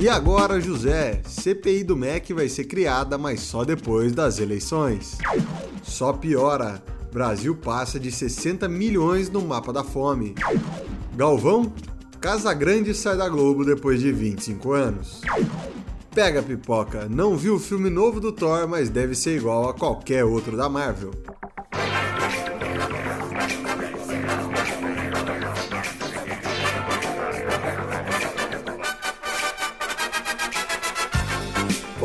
E agora, José, CPI do MEC vai ser criada, mas só depois das eleições. Só piora. Brasil passa de 60 milhões no mapa da fome. Galvão, Casa Grande sai da Globo depois de 25 anos. Pega pipoca, não viu o filme novo do Thor, mas deve ser igual a qualquer outro da Marvel.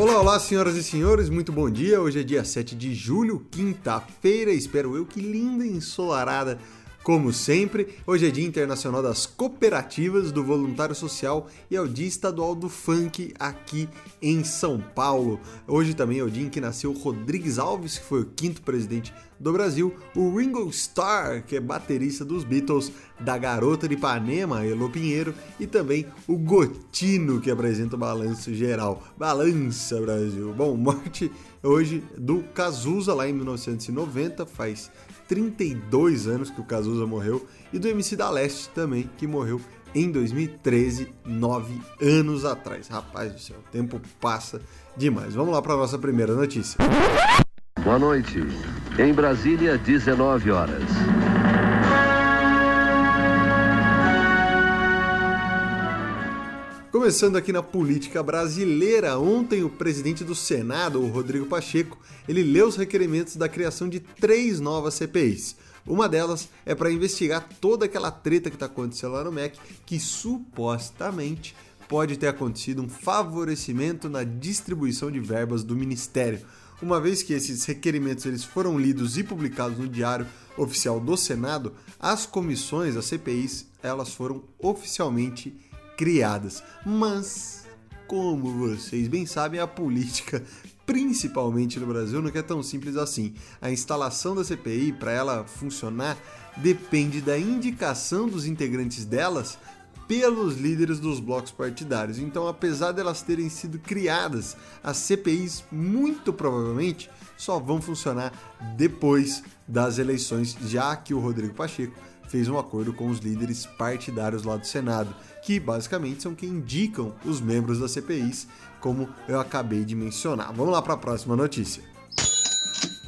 Olá, olá, senhoras e senhores, muito bom dia. Hoje é dia 7 de julho, quinta-feira. Espero eu que linda e ensolarada como sempre, hoje é Dia Internacional das Cooperativas do Voluntário Social e é o Dia Estadual do Funk aqui em São Paulo. Hoje também é o dia em que nasceu Rodrigues Alves, que foi o quinto presidente do Brasil, o Ringo Starr, que é baterista dos Beatles, da Garota de Ipanema, Elo Pinheiro, e também o Gotino, que apresenta o Balanço Geral. Balança, Brasil! Bom, morte hoje do Cazuza, lá em 1990, faz 32 anos que o Cazuza morreu, e do MC da Leste também, que morreu em 2013, nove anos atrás. Rapaz do céu, o tempo passa demais. Vamos lá para nossa primeira notícia. Boa noite. Em Brasília, 19 horas. Começando aqui na política brasileira, ontem o presidente do Senado, o Rodrigo Pacheco, ele leu os requerimentos da criação de três novas CPIs. Uma delas é para investigar toda aquela treta que está acontecendo lá no MEC, que supostamente pode ter acontecido um favorecimento na distribuição de verbas do ministério. Uma vez que esses requerimentos eles foram lidos e publicados no Diário Oficial do Senado, as comissões, as CPIs, elas foram oficialmente criadas. Mas, como vocês bem sabem, a política, principalmente no Brasil, não é tão simples assim. A instalação da CPI, para ela funcionar, depende da indicação dos integrantes delas pelos líderes dos blocos partidários. Então, apesar delas terem sido criadas, as CPIs muito provavelmente só vão funcionar depois das eleições, já que o Rodrigo Pacheco fez um acordo com os líderes partidários lá do Senado que basicamente são quem indicam os membros das CPIs, como eu acabei de mencionar. Vamos lá para a próxima notícia.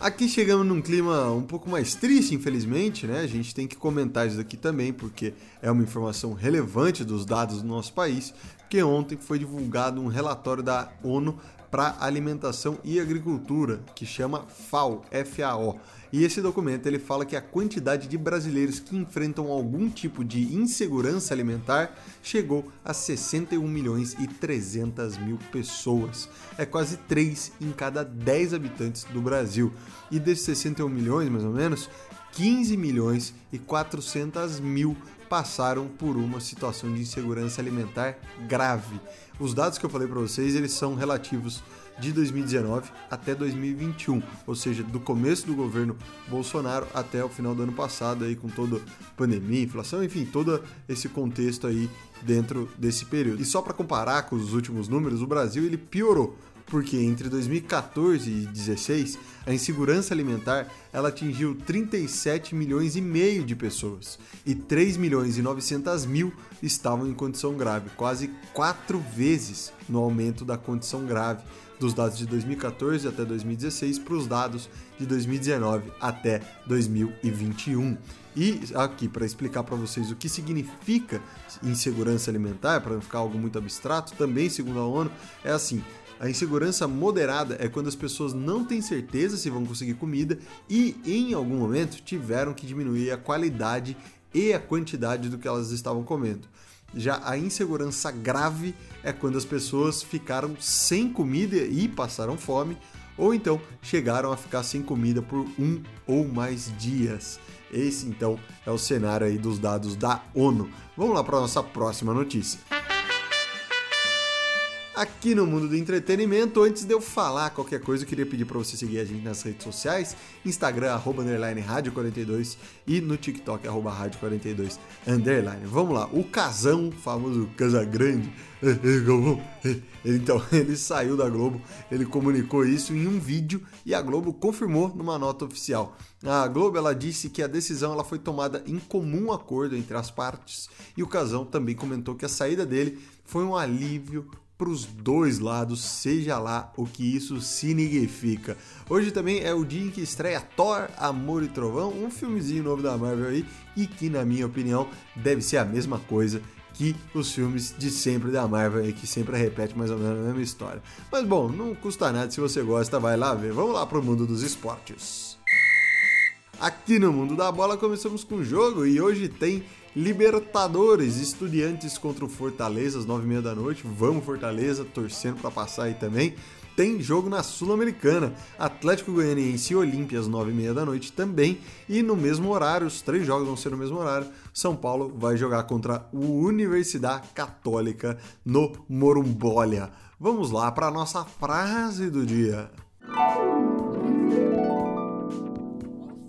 Aqui chegamos num clima um pouco mais triste, infelizmente, né? A gente tem que comentar isso aqui também, porque é uma informação relevante dos dados do nosso país, que ontem foi divulgado um relatório da ONU para Alimentação e Agricultura, que chama FAO, FAO. E esse documento ele fala que a quantidade de brasileiros que enfrentam algum tipo de insegurança alimentar chegou a 61 milhões e 300 mil pessoas. É quase 3 em cada 10 habitantes do Brasil. E desses 61 milhões, mais ou menos, 15 milhões e 400 mil passaram por uma situação de insegurança alimentar grave. Os dados que eu falei para vocês, eles são relativos de 2019 até 2021, ou seja, do começo do governo Bolsonaro até o final do ano passado aí com toda pandemia, inflação, enfim, todo esse contexto aí dentro desse período. E só para comparar com os últimos números, o Brasil ele piorou porque entre 2014 e 2016 a insegurança alimentar ela atingiu 37 milhões e meio de pessoas e 3 milhões e 900 mil estavam em condição grave, quase quatro vezes no aumento da condição grave dos dados de 2014 até 2016 para os dados de 2019 até 2021. E aqui para explicar para vocês o que significa insegurança alimentar, para não ficar algo muito abstrato, também segundo a ONU, é assim: a insegurança moderada é quando as pessoas não têm certeza se vão conseguir comida e, em algum momento, tiveram que diminuir a qualidade e a quantidade do que elas estavam comendo. Já a insegurança grave é quando as pessoas ficaram sem comida e passaram fome, ou então chegaram a ficar sem comida por um ou mais dias. Esse então é o cenário aí dos dados da ONU. Vamos lá para nossa próxima notícia aqui no mundo do entretenimento. Antes de eu falar qualquer coisa, eu queria pedir para você seguir a gente nas redes sociais, Instagram, arroba, underline, rádio 42 e no TikTok, arroba, rádio 42, underline. Vamos lá, o Casão, famoso Casagrande, então, ele saiu da Globo, ele comunicou isso em um vídeo e a Globo confirmou numa nota oficial. A Globo ela disse que a decisão ela foi tomada em comum acordo entre as partes e o Casão também comentou que a saída dele foi um alívio para os dois lados, seja lá o que isso significa. Hoje também é o dia em que estreia Thor, Amor e Trovão, um filmezinho novo da Marvel aí, e que, na minha opinião, deve ser a mesma coisa que os filmes de sempre da Marvel e que sempre repete mais ou menos a mesma história. Mas bom, não custa nada se você gosta, vai lá ver. Vamos lá pro mundo dos esportes. Aqui no mundo da bola começamos com o jogo e hoje tem Libertadores, Estudiantes contra o Fortaleza às 9h30 da noite. Vamos Fortaleza, torcendo para passar aí também. Tem jogo na Sul-Americana, Atlético Goianiense e Olímpia às 9h30 da noite também. E no mesmo horário, os três jogos vão ser no mesmo horário. São Paulo vai jogar contra o Universidade Católica no Morumbolha. Vamos lá para a nossa frase do dia.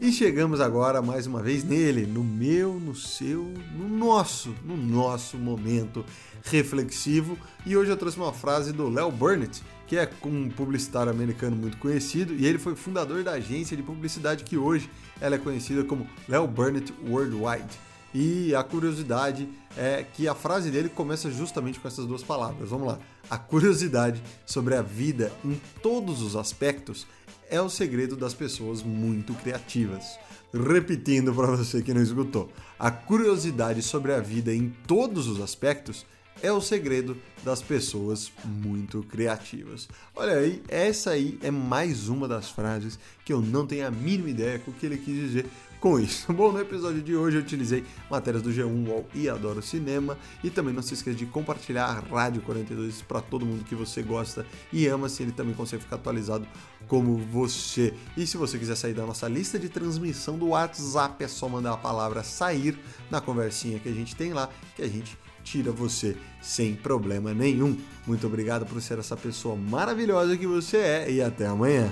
E chegamos agora mais uma vez nele, no meu, no seu, no nosso, no nosso momento reflexivo. E hoje eu trouxe uma frase do Léo Burnett, que é um publicitário americano muito conhecido, e ele foi fundador da agência de publicidade que hoje ela é conhecida como Léo Burnett Worldwide. E a curiosidade é que a frase dele começa justamente com essas duas palavras. Vamos lá. A curiosidade sobre a vida em todos os aspectos é o segredo das pessoas muito criativas. Repetindo para você que não escutou, a curiosidade sobre a vida em todos os aspectos é o segredo das pessoas muito criativas. Olha aí, essa aí é mais uma das frases que eu não tenho a mínima ideia com o que ele quis dizer com isso. Bom, no episódio de hoje eu utilizei matérias do G1 UOL e Adoro Cinema e também não se esqueça de compartilhar a Rádio 42 para todo mundo que você gosta e ama, se ele também consegue ficar atualizado como você. E se você quiser sair da nossa lista de transmissão do WhatsApp, é só mandar a palavra sair na conversinha que a gente tem lá, que a gente tira você sem problema nenhum. Muito obrigado por ser essa pessoa maravilhosa que você é e até amanhã.